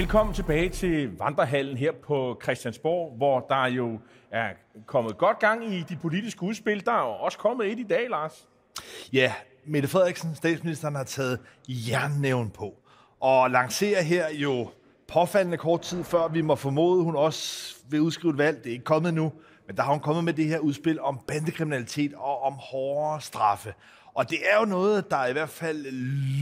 Velkommen tilbage til Vandrehallen her på Christiansborg, hvor der jo er kommet godt gang i de politiske udspil. Der er jo også kommet et i dag, Lars. Ja, Mette Frederiksen, statsministeren, har taget jernnæven på og lancerer her jo påfaldende kort tid før vi må formode, hun også vil udskrive et valg. Det er ikke kommet nu, men der har hun kommet med det her udspil om bandekriminalitet og om hårdere straffe. Og det er jo noget, der i hvert fald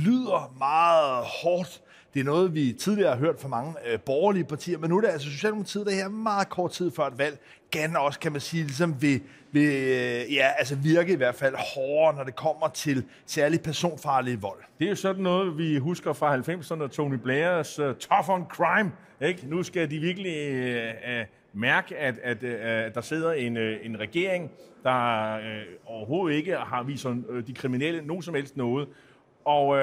lyder meget hårdt. Det er noget, vi tidligere har hørt fra mange øh, borgerlige partier, men nu er det altså Socialdemokratiet, der her meget kort tid før et valg, gerne også, kan man sige, ligesom vil, vil øh, ja, altså virke i hvert fald hårdere, når det kommer til særligt personfarlig vold. Det er jo sådan noget, vi husker fra 90'erne, Tony Blairs uh, Tough on Crime. Ikke? Nu skal de virkelig uh, uh, mærke, at, at uh, der sidder en, uh, en regering, der uh, overhovedet ikke har vist uh, de kriminelle nogen som helst noget. Og uh,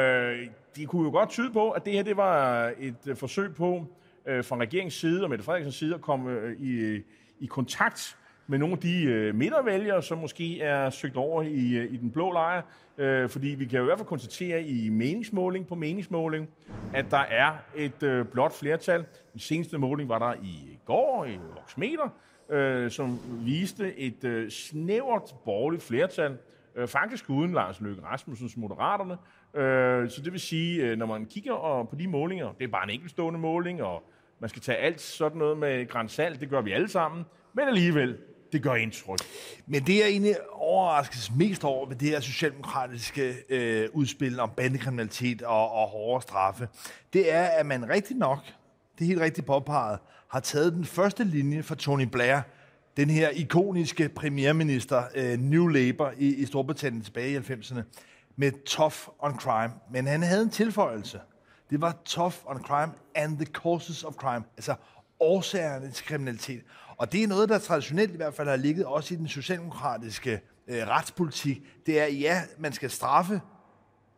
de kunne jo godt tyde på, at det her det var et øh, forsøg på øh, fra regeringens side og Mette Frederiksens side at komme øh, i, i kontakt med nogle af de øh, midtervælgere, som måske er søgt over i, øh, i den blå lejr. Øh, fordi vi kan jo i hvert fald konstatere i meningsmåling på meningsmåling, at der er et øh, blot flertal. Den seneste måling var der i går i Voxmeter, øh, som viste et øh, snævert borgerligt flertal, Øh, faktisk uden Lars Løkke Rasmussens Moderaterne. Øh, så det vil sige, øh, når man kigger på de målinger, det er bare en enkeltstående måling, og man skal tage alt sådan noget med grænsalt, det gør vi alle sammen, men alligevel, det gør indtryk. Men det, jeg egentlig overraskes mest over ved det her socialdemokratiske øh, udspil om bandekriminalitet og, og hårde straffe, det er, at man rigtig nok, det er helt rigtigt påpeget, har taget den første linje fra Tony Blair, den her ikoniske premierminister, øh, New Labour i, i Storbritannien tilbage i 90'erne, med tough on crime. Men han havde en tilføjelse. Det var tough on crime and the causes of crime, altså årsagerne til kriminalitet. Og det er noget, der traditionelt i hvert fald har ligget også i den socialdemokratiske øh, retspolitik. Det er, ja, man skal straffe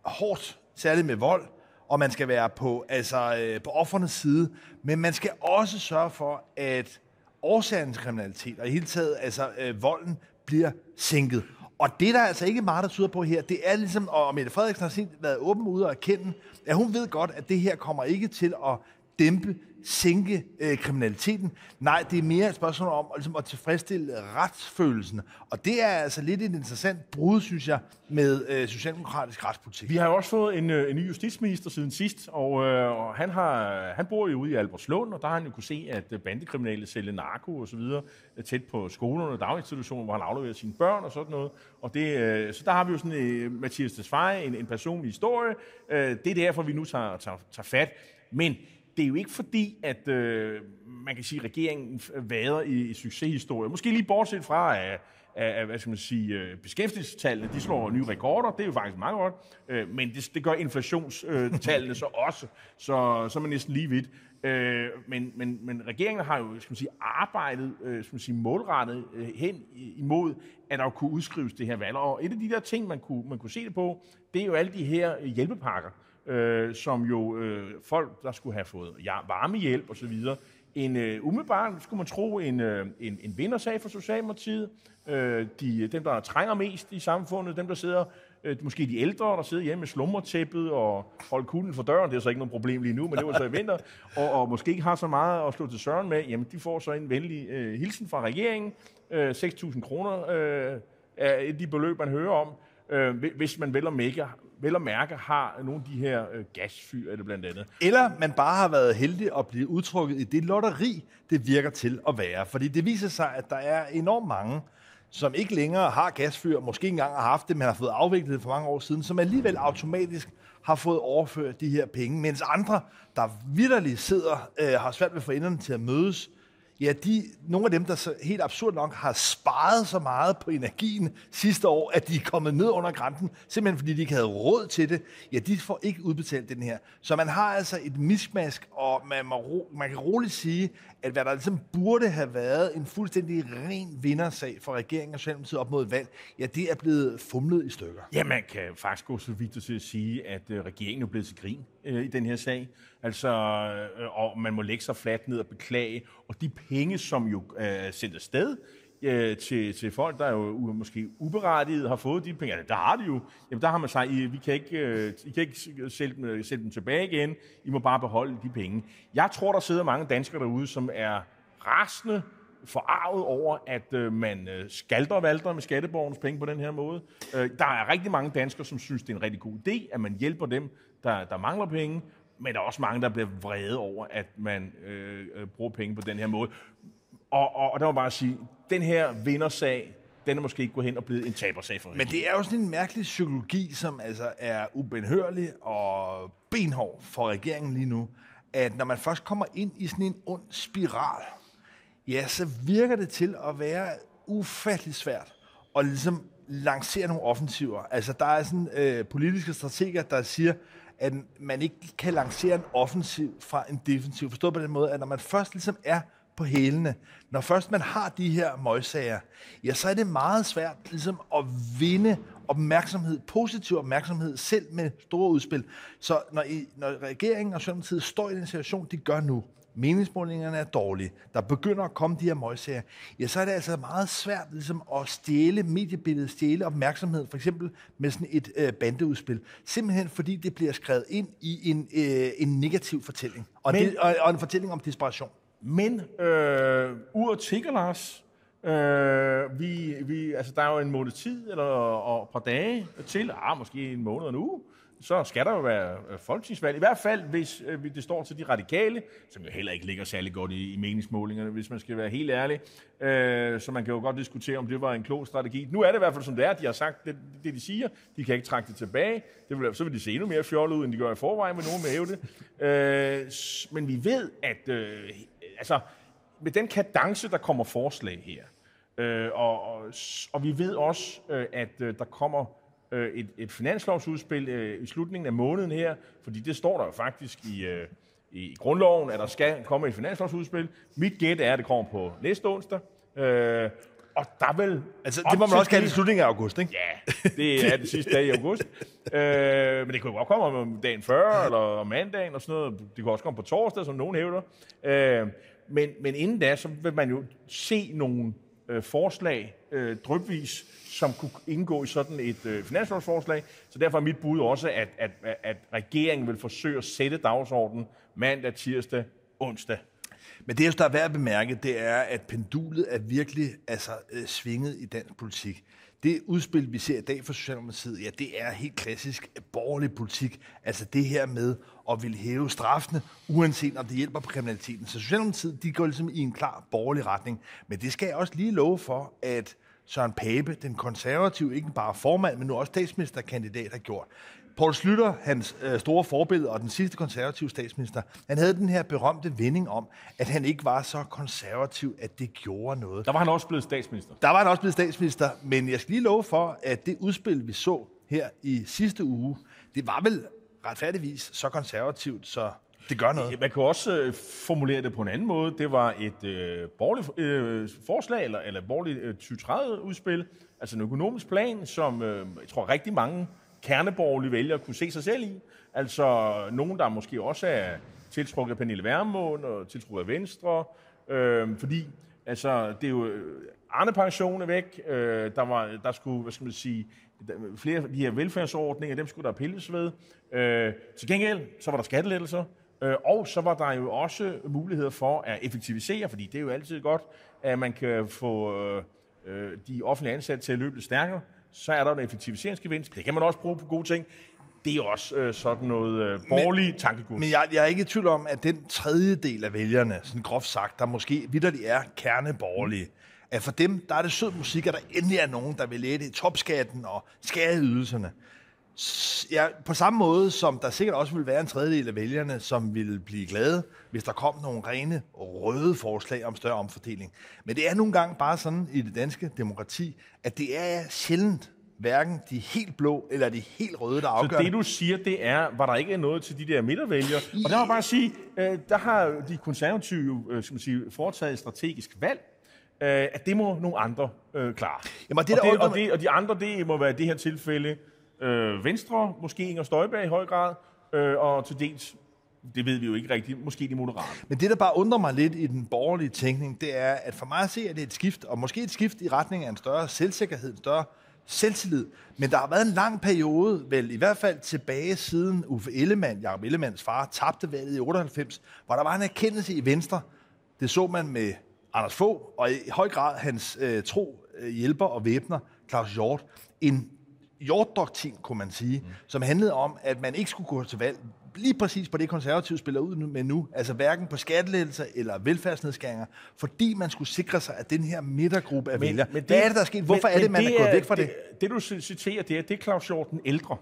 hårdt, særligt med vold, og man skal være på, altså, øh, på offernes side, men man skal også sørge for, at årsagen til kriminalitet og i hele taget altså, øh, volden bliver sænket. Og det der er altså ikke meget, der tyder på her, det er ligesom, og Mette Frederiksen har set, været åben ude og erkende, at hun ved godt, at det her kommer ikke til at dæmpe, sænke øh, kriminaliteten. Nej, det er mere et spørgsmål om ligesom, at tilfredsstille retsfølelsen. Og det er altså lidt et interessant brud, synes jeg, med øh, socialdemokratisk retspolitik. Vi har jo også fået en, øh, en ny justitsminister siden sidst, og, øh, og han, har, han bor jo ude i Albertslund, og der har han jo kunne se, at øh, bandekriminelle sælger narko og så videre øh, tæt på skolerne og daginstitutioner, hvor han afleverer sine børn og sådan noget. Og det, øh, så der har vi jo sådan øh, Mathias Tesfaye, en, en personlig historie. Øh, det er derfor, vi nu tager, tager, tager fat. Men det er jo ikke fordi, at øh, man kan sige, at regeringen øh, vader i, i succeshistorie. Måske lige bortset fra, at, at, hvad skal man sige, øh, beskæftigelsestallene, de slår nye rekorder. Det er jo faktisk meget godt. Øh, men det, det gør inflationstallene øh, så også. Så, så er man næsten lige vidt. Øh, men, men, men regeringen har jo skal man sige, arbejdet skal man sige, målrettet hen imod, at der kunne udskrives det her valg. Og et af de der ting, man kunne, man kunne se det på, det er jo alle de her hjælpepakker øh, som jo øh, folk, der skulle have fået ja, varmehjælp osv., en øh, umiddelbart, skulle man tro, en, øh, en, en vindersag for Socialdemokratiet. Øh, de, dem, der trænger mest i samfundet, dem, der sidder, øh, måske de ældre, der sidder hjemme med slummertæppet og holder kulden for døren, det er så ikke noget problem lige nu, men det var så i vinter, og, og måske ikke har så meget at slå til søren med, jamen de får så en venlig øh, hilsen fra regeringen. Øh, 6.000 kroner øh, er de beløb, man hører om, øh, hvis man vel og, mærke, vel og mærke har nogle af de her øh, gasfyr, eller blandt andet. Eller man bare har været heldig at blive udtrukket i det lotteri, det virker til at være. Fordi det viser sig, at der er enormt mange, som ikke længere har gasfyr, måske engang har haft det, men har fået afviklet det for mange år siden, som alligevel automatisk har fået overført de her penge, mens andre, der vidderligt sidder, øh, har svært ved at få enderne til at mødes, ja, de, nogle af dem, der så helt absurd nok har sparet så meget på energien sidste år, at de er kommet ned under grænsen, simpelthen fordi de ikke havde råd til det, ja, de får ikke udbetalt den her. Så man har altså et miskmask, og man, må, man kan roligt sige, at hvad der ligesom burde have været en fuldstændig ren vindersag for regeringen og Socialdemokratiet op mod valg, ja, det er blevet fumlet i stykker. Ja, man kan faktisk gå så vidt til at sige, at øh, regeringen er blevet til grin øh, i den her sag. Altså, øh, og man må lægge sig fladt ned og beklage. Og de penge, som jo øh, er sendt afsted øh, til, til folk, der jo u- måske uberettiget har fået de penge. Altså, der har de jo. Jamen, der har man sagt, I, vi kan ikke, øh, I kan ikke sælge dem, øh, sælge dem tilbage igen. I må bare beholde de penge. Jeg tror, der sidder mange danskere derude, som er rasende forarvet over, at øh, man øh, skalter og valter med skatteborgernes penge på den her måde. Øh, der er rigtig mange danskere, som synes, det er en rigtig god idé, at man hjælper dem, der, der mangler penge, men der er også mange, der bliver vrede over, at man øh, øh, bruger penge på den her måde. Og, og, og der må bare sige, den her vindersag, den er måske ikke gået hen og blevet en tabersag for Men det er jo sådan en mærkelig psykologi, som altså er ubenhørlig og benhård for regeringen lige nu, at når man først kommer ind i sådan en ond spiral, ja, så virker det til at være ufattelig svært at ligesom lancere nogle offensiver. Altså, der er sådan øh, politiske strateger, der siger, at man ikke kan lancere en offensiv fra en defensiv. Forstået på den måde, at når man først ligesom er på hælene, når først man har de her møgsager, ja, så er det meget svært ligesom at vinde opmærksomhed, positiv opmærksomhed, selv med store udspil. Så når, I, når regeringen og Socialdemokratiet står i den situation, de gør nu, meningsmålingerne er dårlige, der begynder at komme de her møgsager, ja, så er det altså meget svært ligesom, at stjæle mediebilledet, stjæle opmærksomhed, for eksempel med sådan et øh, bandeudspil. Simpelthen fordi det bliver skrevet ind i en, øh, en negativ fortælling, og, Men- det, og, og en fortælling om desperation. Men øh, uret tigger, Lars. Øh, vi, vi, altså, der er jo en måned tid, eller og et par dage til, ah, måske en måned og en uge, så skal der jo være øh, folketingsvalg. I hvert fald, hvis øh, det står til de radikale, som jo heller ikke ligger særlig godt i, i meningsmålingerne, hvis man skal være helt ærlig. Øh, så man kan jo godt diskutere, om det var en klog strategi. Nu er det i hvert fald som det er. De har sagt det, det de siger. De kan ikke trække det tilbage. Det vil, så vil de se endnu mere fjollet ud, end de gør i forvejen, med nogen med hæve det. Øh, men vi ved, at øh, altså, med den kadence, der kommer forslag her, øh, og, og, og vi ved også, øh, at øh, der kommer øh, et, et finanslovsudspil øh, i slutningen af måneden her, fordi det står der jo faktisk i, øh, i grundloven, at der skal komme et finanslovsudspil. Mit gæt er, at det kommer på næste onsdag. Øh, og der vil... Altså, det må man også kalde i slutningen af august, ikke? Ja, det er det sidste dag i august. Øh, men det kunne godt komme om dagen før, eller om mandagen og sådan noget. Det kunne også komme på torsdag, som nogen hævder. Øh, men, men inden da, så vil man jo se nogle øh, forslag øh, drøbvis, som kunne indgå i sådan et øh, finanslovsforslag. Så derfor er mit bud også, at, at, at regeringen vil forsøge at sætte dagsordenen mandag, tirsdag, onsdag. Men det, der er værd at bemærke, det er, at pendulet er virkelig altså, øh, svinget i dansk politik. Det udspil, vi ser i dag fra Socialdemokratiet, ja, det er helt klassisk borgerlig politik. Altså det her med at ville hæve straffene, uanset om det hjælper på kriminaliteten. Så Socialdemokratiet, de går ligesom i en klar borgerlig retning. Men det skal jeg også lige love for, at Søren Pape, den konservative, ikke bare formand, men nu også statsministerkandidat, har gjort. Poul Slytter, hans øh, store forbillede og den sidste konservative statsminister, han havde den her berømte vending om, at han ikke var så konservativ, at det gjorde noget. Der var han også blevet statsminister. Der var han også blevet statsminister, men jeg skal lige love for, at det udspil, vi så her i sidste uge, det var vel retfærdigvis så konservativt, så det gør noget. Man kan også øh, formulere det på en anden måde. Det var et øh, borgerligt øh, forslag, eller, eller et borgerligt øh, 2030-udspil, altså en økonomisk plan, som øh, jeg tror rigtig mange kerneborgerlige vælgere kunne se sig selv i. Altså nogen, der måske også er tiltrukket af Pernille Vermund og tiltrukket af Venstre, øh, fordi altså, det er jo øh, Arne-pension er væk, øh, der, var, der skulle, hvad skal man sige, der- flere af de her velfærdsordninger, dem skulle der pilles ved. Øh, til gengæld, så var der skattelettelser, øh, og så var der jo også muligheder for at effektivisere, fordi det er jo altid godt, at man kan få øh, øh de offentlige ansatte til at løbe lidt stærkere. Så er der en effektiviseringsgevinst. Det kan man også bruge på gode ting. Det er også øh, sådan noget øh, borgerlig tankegods. Men jeg, jeg er ikke i tvivl om, at den tredje del af vælgerne, sådan groft sagt, der måske vidderligt er kerneborgerlige, at for dem, der er det sød musik, at der endelig er nogen, der vil lette i topskatten og skære i ydelserne. S- Ja, på samme måde som der sikkert også vil være en tredjedel af vælgerne, som vil blive glade, hvis der kom nogle rene røde forslag om større omfordeling. Men det er nogle gange bare sådan i det danske demokrati, at det er sjældent hverken de helt blå eller de helt røde, der afgør Så det, du siger, det er, var der ikke noget til de der midtervælgere. Og der må bare sige, øh, der har de konservative jo, øh, skal man sige, foretaget et strategisk valg, øh, at det må nogle andre klare. Jamen, det, og, det, og, det, og de andre, det må være i det her tilfælde øh, Venstre, måske Inger Støjberg i høj grad, øh, og til dels det ved vi jo ikke rigtigt. Måske de moderate. Men det, der bare undrer mig lidt i den borgerlige tænkning, det er, at for mig at se, at det er et skift, og måske et skift i retning af en større selvsikkerhed, en større selvtillid. Men der har været en lang periode, vel i hvert fald tilbage siden Uffe Ellemann, Jacob Ellemanns far, tabte valget i 98, hvor der var en erkendelse i Venstre. Det så man med Anders Fogh, og i høj grad hans øh, tro øh, hjælper og væbner, Claus Hjort. En Hjort-doktrin, kunne man sige, mm. som handlede om, at man ikke skulle gå til valg lige præcis på det, konservative spiller ud med nu, altså hverken på skattelettelser eller velfærdsnedskæringer, fordi man skulle sikre sig, at den her midtergruppe af vælgere... Men det, Hvad er det, der er sket? Hvorfor men, er det, man det er gået væk fra det? Det, det du citerer, det er, det er Claus Hjort den ældre.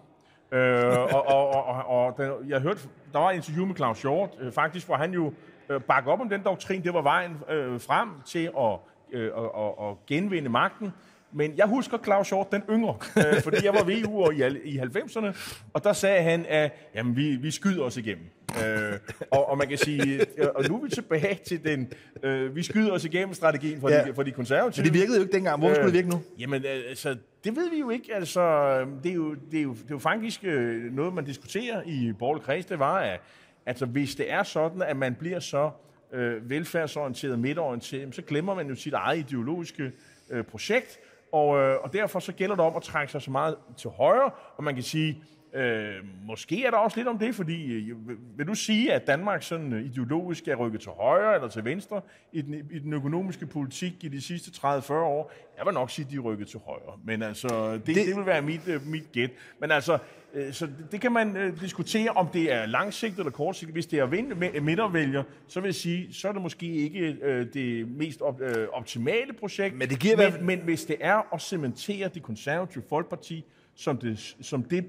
øh, og og, og, og, og den, jeg hørte, der var et interview med Claus Hjort, øh, faktisk, hvor han jo øh, bakker op om den doktrin. Det var vejen øh, frem til at, øh, at, at, at genvinde magten. Men jeg husker Claus Hjort den yngre, øh, fordi jeg var VU'er i, i 90'erne, og der sagde han, at jamen, vi, vi skyder os igennem. Øh, og, og man kan sige, og nu er vi tilbage til den, øh, vi skyder os igennem strategien for, ja. de, for de konservative. Men det virkede jo ikke dengang. Hvorfor øh, skulle det virke nu? Jamen, altså, det ved vi jo ikke. Altså, det, er jo, det, er jo, det er jo faktisk øh, noget, man diskuterer i Borgerlig Kreds. Det var, at altså, hvis det er sådan, at man bliver så øh, velfærdsorienteret, midtorienteret, så glemmer man jo sit eget ideologiske øh, projekt, og, øh, og derfor så gælder det om at trække sig så meget til højre, og man kan sige, øh, måske er der også lidt om det, fordi øh, vil du sige, at Danmark sådan ideologisk er rykket til højre eller til venstre i den, i den økonomiske politik i de sidste 30-40 år? Jeg vil nok sige, at de er rykket til højre, men altså, det, det, det vil være mit, øh, mit gæt. Men altså, øh, så det, det kan man øh, diskutere, om det er langsigtet eller kortsigtet. Hvis det er midtervælger, så vil jeg sige, så er det måske ikke øh, det mest op, øh, optimale projekt. Men, det giver men, men hvis det er at cementere det konservative folkeparti som det, som det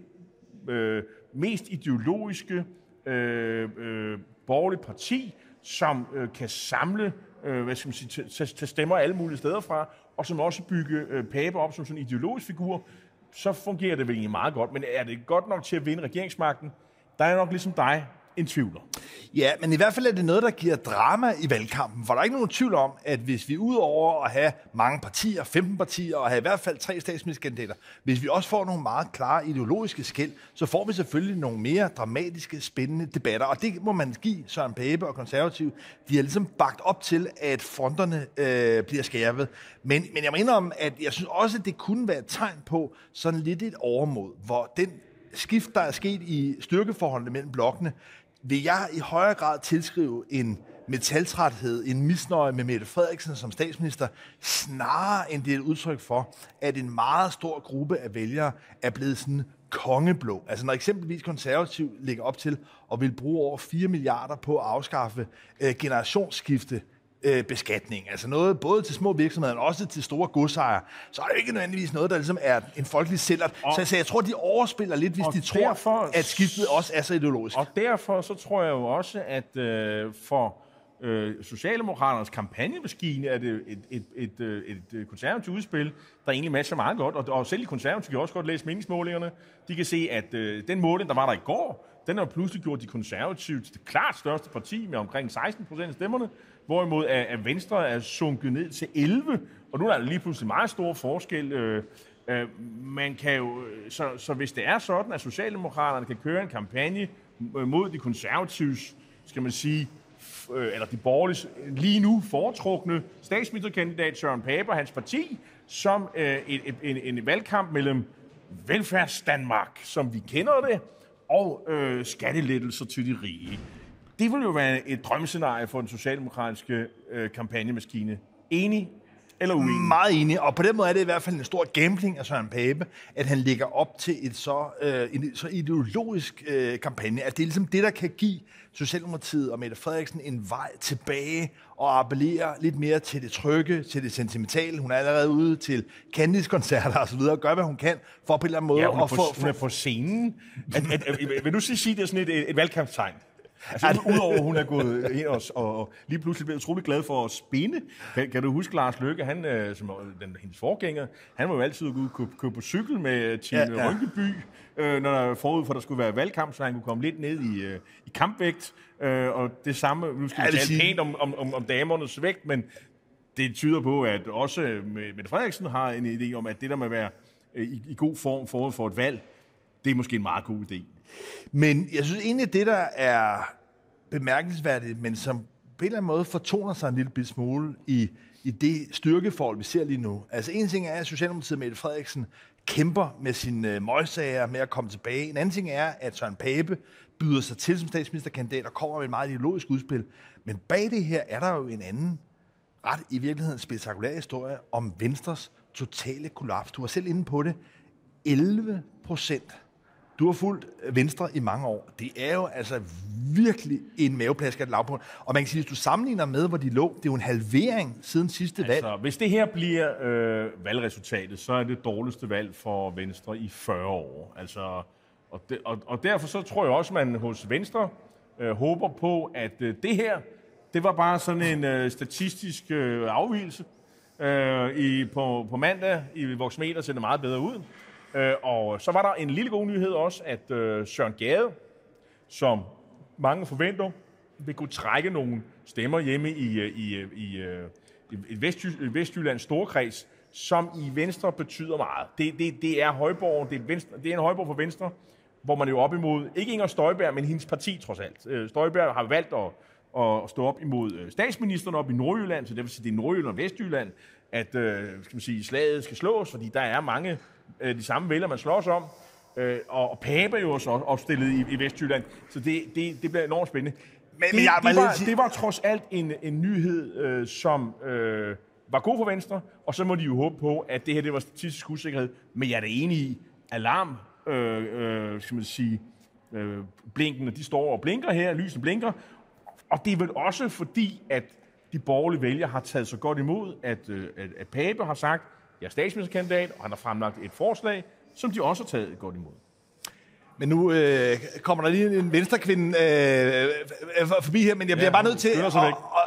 øh, mest ideologiske øh, øh, borgerlige parti, som øh, kan samle øh, hvad skal man sige, tage stemmer alle mulige steder fra, og som også bygge øh, Pape op som sådan en ideologisk figur, så fungerer det vel egentlig meget godt. Men er det godt nok til at vinde regeringsmagten? Der er nok ligesom dig en tvivler. Ja, men i hvert fald er det noget, der giver drama i valgkampen, for der er ikke nogen tvivl om, at hvis vi udover at have mange partier, 15 partier, og have i hvert fald tre statsministerkandidater, hvis vi også får nogle meget klare ideologiske skæld, så får vi selvfølgelig nogle mere dramatiske, spændende debatter, og det må man give Søren Pape og konservativ. De har ligesom bagt op til, at fronterne øh, bliver skærpet. Men, men jeg mener om, at jeg synes også, at det kunne være et tegn på sådan lidt et overmod, hvor den skift, der er sket i styrkeforholdene mellem blokkene, vil jeg i højere grad tilskrive en metaltræthed, en misnøje med Mette Frederiksen som statsminister, snarere end det er et udtryk for, at en meget stor gruppe af vælgere er blevet sådan kongeblå. Altså når eksempelvis konservativ ligger op til at vil bruge over 4 milliarder på at afskaffe øh, generationsskifte øh, beskatning. Altså noget både til små virksomheder, og også til store godsejere. Så er det ikke nødvendigvis noget, der ligesom er en folkelig sælger. Så jeg, så jeg tror, de overspiller lidt, hvis de derfor, tror, at skiftet også er så ideologisk. Og derfor så tror jeg jo også, at øh, for øh, Socialdemokraternes kampagnemaskine er det et, et, et, et, et konservativt udspil, der egentlig matcher meget godt. Og, og selv de konservative kan også godt læse meningsmålingerne. De kan se, at øh, den måling, der var der i går, den har pludselig gjort de konservative til det klart største parti med omkring 16 procent af stemmerne. Hvorimod at Venstre er sunket ned til 11, og nu er der lige pludselig meget stor forskel. Øh, øh, man kan jo, øh, så, så hvis det er sådan, at Socialdemokraterne kan køre en kampagne øh, mod de konservatives, skal man sige, øh, eller de borgerlige lige nu foretrukne statsministerkandidat Søren Pape og hans parti, som øh, en, en, en valgkamp mellem velfærdsdanmark, som vi kender det, og øh, skattelettelser til de rige. Det vil jo være et drømmescenarie for den socialdemokratiske øh, kampagnemaskine. Enig eller uenig? Meget enig, og på den måde er det i hvert fald en stor gambling af Søren Pape, at han ligger op til et så, øh, en så ideologisk øh, kampagne, at det er ligesom det, der kan give Socialdemokratiet og Mette Frederiksen en vej tilbage og appellere lidt mere til det trygge, til det sentimentale. Hun er allerede ude til Candice-koncerter og så videre, og gør, hvad hun kan for på en eller anden måde ja, hun at få... Hun er på scenen. At, at, at, vil du sige, at det er sådan et, et valgkampstegn? Altså, udover at hun er gået ind og, og lige pludselig blevet utrolig glad for at spinde. Kan, kan du huske Lars Løkke, han, øh, som den, hendes forgænger, han var jo altid ude og køre på cykel med Tine ja, ja. Rynkeby, øh, når der forud for, der skulle være valgkamp, så han kunne komme lidt ned i, øh, i kampvægt. Øh, og det samme, nu skal ja, vi tale sige... pænt om, om, om, om damernes vægt, men det tyder på, at også Mette Frederiksen har en idé om, at det der med at være øh, i, i god form forud for et valg, det er måske en meget god idé. Men jeg synes egentlig, det der er bemærkelsesværdigt, men som på en eller anden måde fortoner sig en lille smule i, i det styrkeforhold, vi ser lige nu. Altså en ting er, at Socialdemokratiet Mette Frederiksen kæmper med sine øh, møgssager med at komme tilbage. En anden ting er, at Søren Pape byder sig til som statsministerkandidat og kommer med et meget ideologisk udspil. Men bag det her er der jo en anden ret i virkeligheden spektakulær historie om Venstres totale kollaps. Du var selv inde på det. 11 procent. Du har fulgt Venstre i mange år. Det er jo altså virkelig en maveplask af lavpunkt. Og man kan sige, hvis du sammenligner med, hvor de lå, det er jo en halvering siden sidste valg. Altså, hvis det her bliver øh, valgresultatet, så er det dårligste valg for Venstre i 40 år. Altså, og, de, og, og derfor så tror jeg også, at man hos Venstre øh, håber på, at øh, det her, det var bare sådan en øh, statistisk øh, afvielse. Øh, i, på, på mandag i Voxmeter ser det meget bedre ud. Øh, og så var der en lille god nyhed også, at øh, Søren Gade, som mange forventer, vil kunne trække nogle stemmer hjemme i, øh, øh, øh, i, i, i, i Vestjy, Vestjyllands storkreds, som i Venstre betyder meget. Det, det, det er Højborg, det er, venstre, det er en Højborg for Venstre, hvor man er jo op imod, ikke Inger Støjberg, men hendes parti trods alt. Støjberg har valgt at, at stå op imod statsministeren op i Nordjylland, så det vil sige, det er Nordjylland og Vestjylland, at skal man sige, slaget skal slås, fordi der er mange de samme vælger, man slås om. Øh, og, Pape er jo også opstillet i, i Vestjylland, så det, det, det bliver enormt spændende. Men, det, men jeg, det, var, det var trods alt en, en nyhed, øh, som øh, var god for Venstre, og så må de jo håbe på, at det her det var statistisk usikkerhed. Men jeg er da enig i, alarm, øh, øh, skal man sige, øh, blinkene, de står og blinker her, lysen blinker, og det er vel også fordi, at de borgerlige vælgere har taget så godt imod, at, øh, at, at Pape har sagt, jeg er statsministerkandidat, og han har fremlagt et forslag, som de også har taget godt imod. Men nu øh, kommer der lige en venstrekvinde øh, øh, forbi her, men jeg bliver ja, bare nødt til, at, og, og,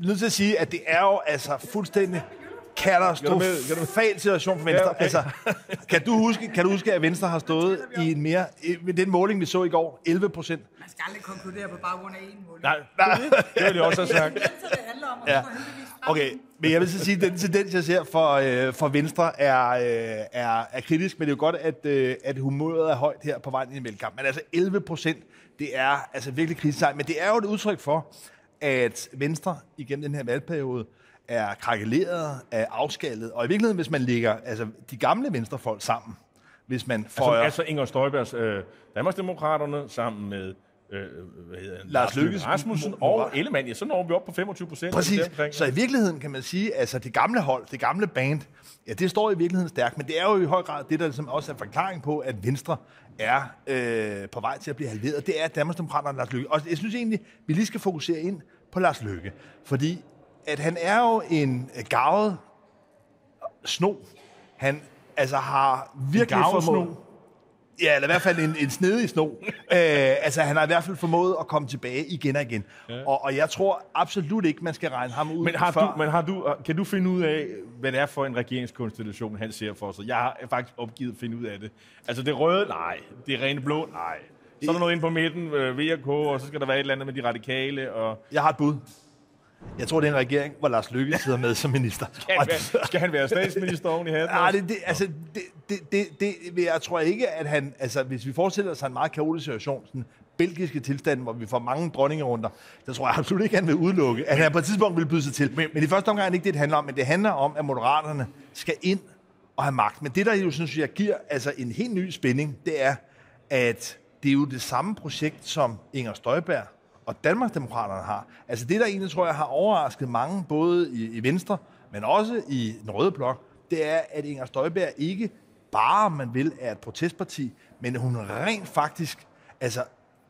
øh, nødt til at sige, at det er jo altså fuldstændig katastrofal situation for Venstre. Ja, okay. altså, kan, du huske, kan du huske, at Venstre har stået i en mere... Med den måling, vi så i går, 11 procent. Man skal aldrig konkludere på baggrund af én måling. Nej, nej. det vil jeg også have sagt. Det handler om, ja. Okay, men jeg vil så sige, at den tendens, jeg ser for, øh, for Venstre, er, øh, er, er kritisk, men det er jo godt, at, øh, at humøret er højt her på vejen i en velkamp. Men altså 11 procent, det er altså virkelig kritisk. Men det er jo et udtryk for, at Venstre igennem den her valgperiode er krakeleret, er afskaldet, og i virkeligheden, hvis man lægger altså, de gamle venstrefolk sammen, hvis man får... Altså, altså Inger Støjbergs øh, Danmarksdemokraterne sammen med øh, hvad hedder? Lars Løkke Rasmussen og Ellemann, ja, så når vi op på 25 procent. Præcis. Så i virkeligheden kan man sige, altså det gamle hold, det gamle band, ja, det står i virkeligheden stærkt, men det er jo i høj grad det, der ligesom også er forklaring på, at Venstre er øh, på vej til at blive halveret. Det er Danmarksdemokraterne og Lars Løkke. Og jeg synes egentlig, vi lige skal fokusere ind på Lars Løkke, fordi at han er jo en gavet sno. Han altså har virkelig formået... Ja, eller i hvert fald en, en snedig sno. Æ, altså, han har i hvert fald formået at komme tilbage igen og igen. Ja. Og, og jeg tror absolut ikke, man skal regne ham ud men har før. Du, men har du, kan du finde ud af, hvad det er for en regeringskonstitution, han ser for sig? Jeg har faktisk opgivet at finde ud af det. Altså, det røde, nej. Det rene blå, nej. Så er der noget ind på midten, øh, VK, og så skal der være et eller andet med de radikale. Og... Jeg har et bud. Jeg tror, det er en regering, hvor Lars Lykke sidder med som minister. skal, han være, skal han være statsminister oven i hatten? Nej, det, det, altså, det, det, det, det, jeg tror ikke, at han... Altså, hvis vi forestiller os en meget kaotisk situation, sådan belgiske tilstand, hvor vi får mange dronningerunder, der tror jeg absolut ikke, han vil udelukke, at han på et tidspunkt vil byde sig til. Men, men i første omgang er det ikke det, det handler om, men det handler om, at moderaterne skal ind og have magt. Men det, der jo synes jeg giver altså en helt ny spænding, det er, at det er jo det samme projekt, som Inger Støjberg og Danmarksdemokraterne har. Altså det, der egentlig tror jeg har overrasket mange, både i, i Venstre, men også i den røde blok, det er, at Inger Støjberg ikke bare, man vil, er et protestparti, men hun rent faktisk altså,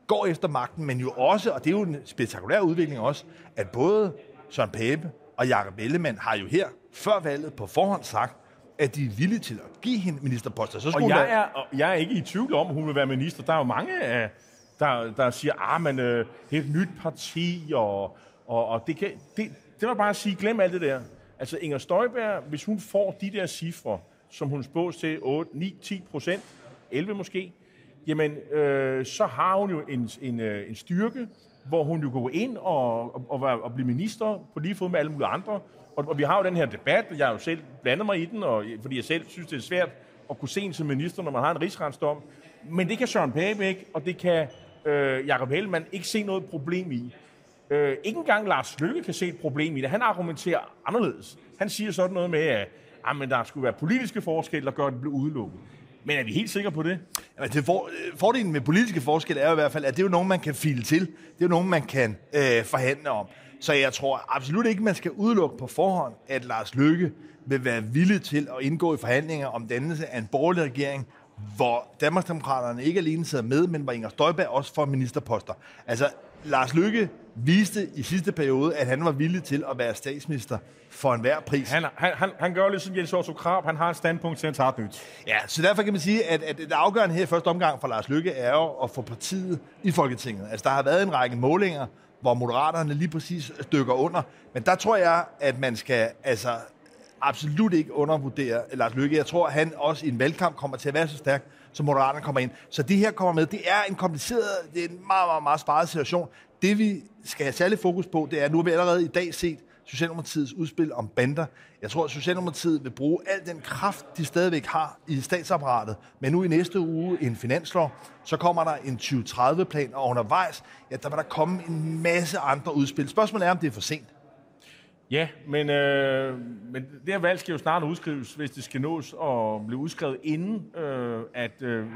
går efter magten, men jo også, og det er jo en spektakulær udvikling også, at både Søren Pape og Jakob Ellemann har jo her før valget på forhånd sagt, at de er villige til at give hende ministerposter. Så og jeg, er, og jeg er ikke i tvivl om, at hun vil være minister. Der er jo mange af der, der siger, ah, men øh, det er et nyt parti, og, og, og det kan... Det, det var bare at sige, glem alt det der. Altså Inger Støjberg, hvis hun får de der cifre, som hun spås til 8, 9, 10 procent, 11 måske, jamen øh, så har hun jo en, en, øh, en styrke, hvor hun jo går ind og, og, og, og blive minister på lige fod med alle mulige andre. Og, og vi har jo den her debat, og jeg har jo selv blandet mig i den, og, fordi jeg selv synes, det er svært at kunne se en som minister, når man har en rigsretsdom. Men det kan Søren Pape ikke, og det kan øh, Jacob Hellemann ikke se noget problem i. Øh, ikke engang Lars Løkke kan se et problem i det. Han argumenterer anderledes. Han siger sådan noget med, at jamen, men der skulle være politiske forskelle, der gør, at det bliver udelukket. Men er vi helt sikre på det? Jamen, det for, øh, fordelen med politiske forskelle er i hvert fald, at det er jo nogen, man kan file til. Det er jo nogen, man kan øh, forhandle om. Så jeg tror absolut ikke, man skal udelukke på forhånd, at Lars Løkke vil være villig til at indgå i forhandlinger om dannelse af en borgerlig regering, hvor Danmarksdemokraterne ikke alene sidder med, men hvor Inger Støjberg også får ministerposter. Altså, Lars Lykke viste i sidste periode, at han var villig til at være statsminister for enhver pris. Han, han, han, han gør ligesom Jens Otto Krab. Han har et standpunkt til at tage nyt. Ja, så derfor kan man sige, at, at det afgørende her i første omgang for Lars Lykke er jo at få partiet i Folketinget. Altså, der har været en række målinger, hvor Moderaterne lige præcis dykker under. Men der tror jeg, at man skal altså absolut ikke undervurdere Lars Lykke. Jeg tror, at han også i en valgkamp kommer til at være så stærk, så Moderaterne kommer ind. Så det her kommer med. Det er en kompliceret, det er en meget, meget, meget sparet situation. Det vi skal have særlig fokus på, det er, nu har vi allerede i dag set Socialdemokratiets udspil om bander. Jeg tror, at Socialdemokratiet vil bruge al den kraft, de stadigvæk har i statsapparatet. Men nu i næste uge en finanslov, så kommer der en 2030-plan, og undervejs, ja, der vil der komme en masse andre udspil. Spørgsmålet er, om det er for sent. Ja, men, øh, men det her valg skal jo snart udskrives, hvis det skal nås og blive udskrevet inden, øh, at øh,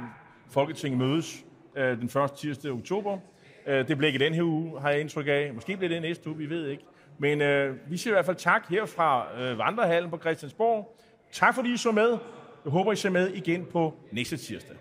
Folketinget mødes øh, den 1. tirsdag oktober. Øh, det bliver ikke den her uge, har jeg indtryk af. Måske bliver det næste uge, vi ved ikke. Men øh, vi siger i hvert fald tak her fra øh, Vandrehallen på Christiansborg. Tak fordi I så med. Jeg håber, I ser med igen på næste tirsdag.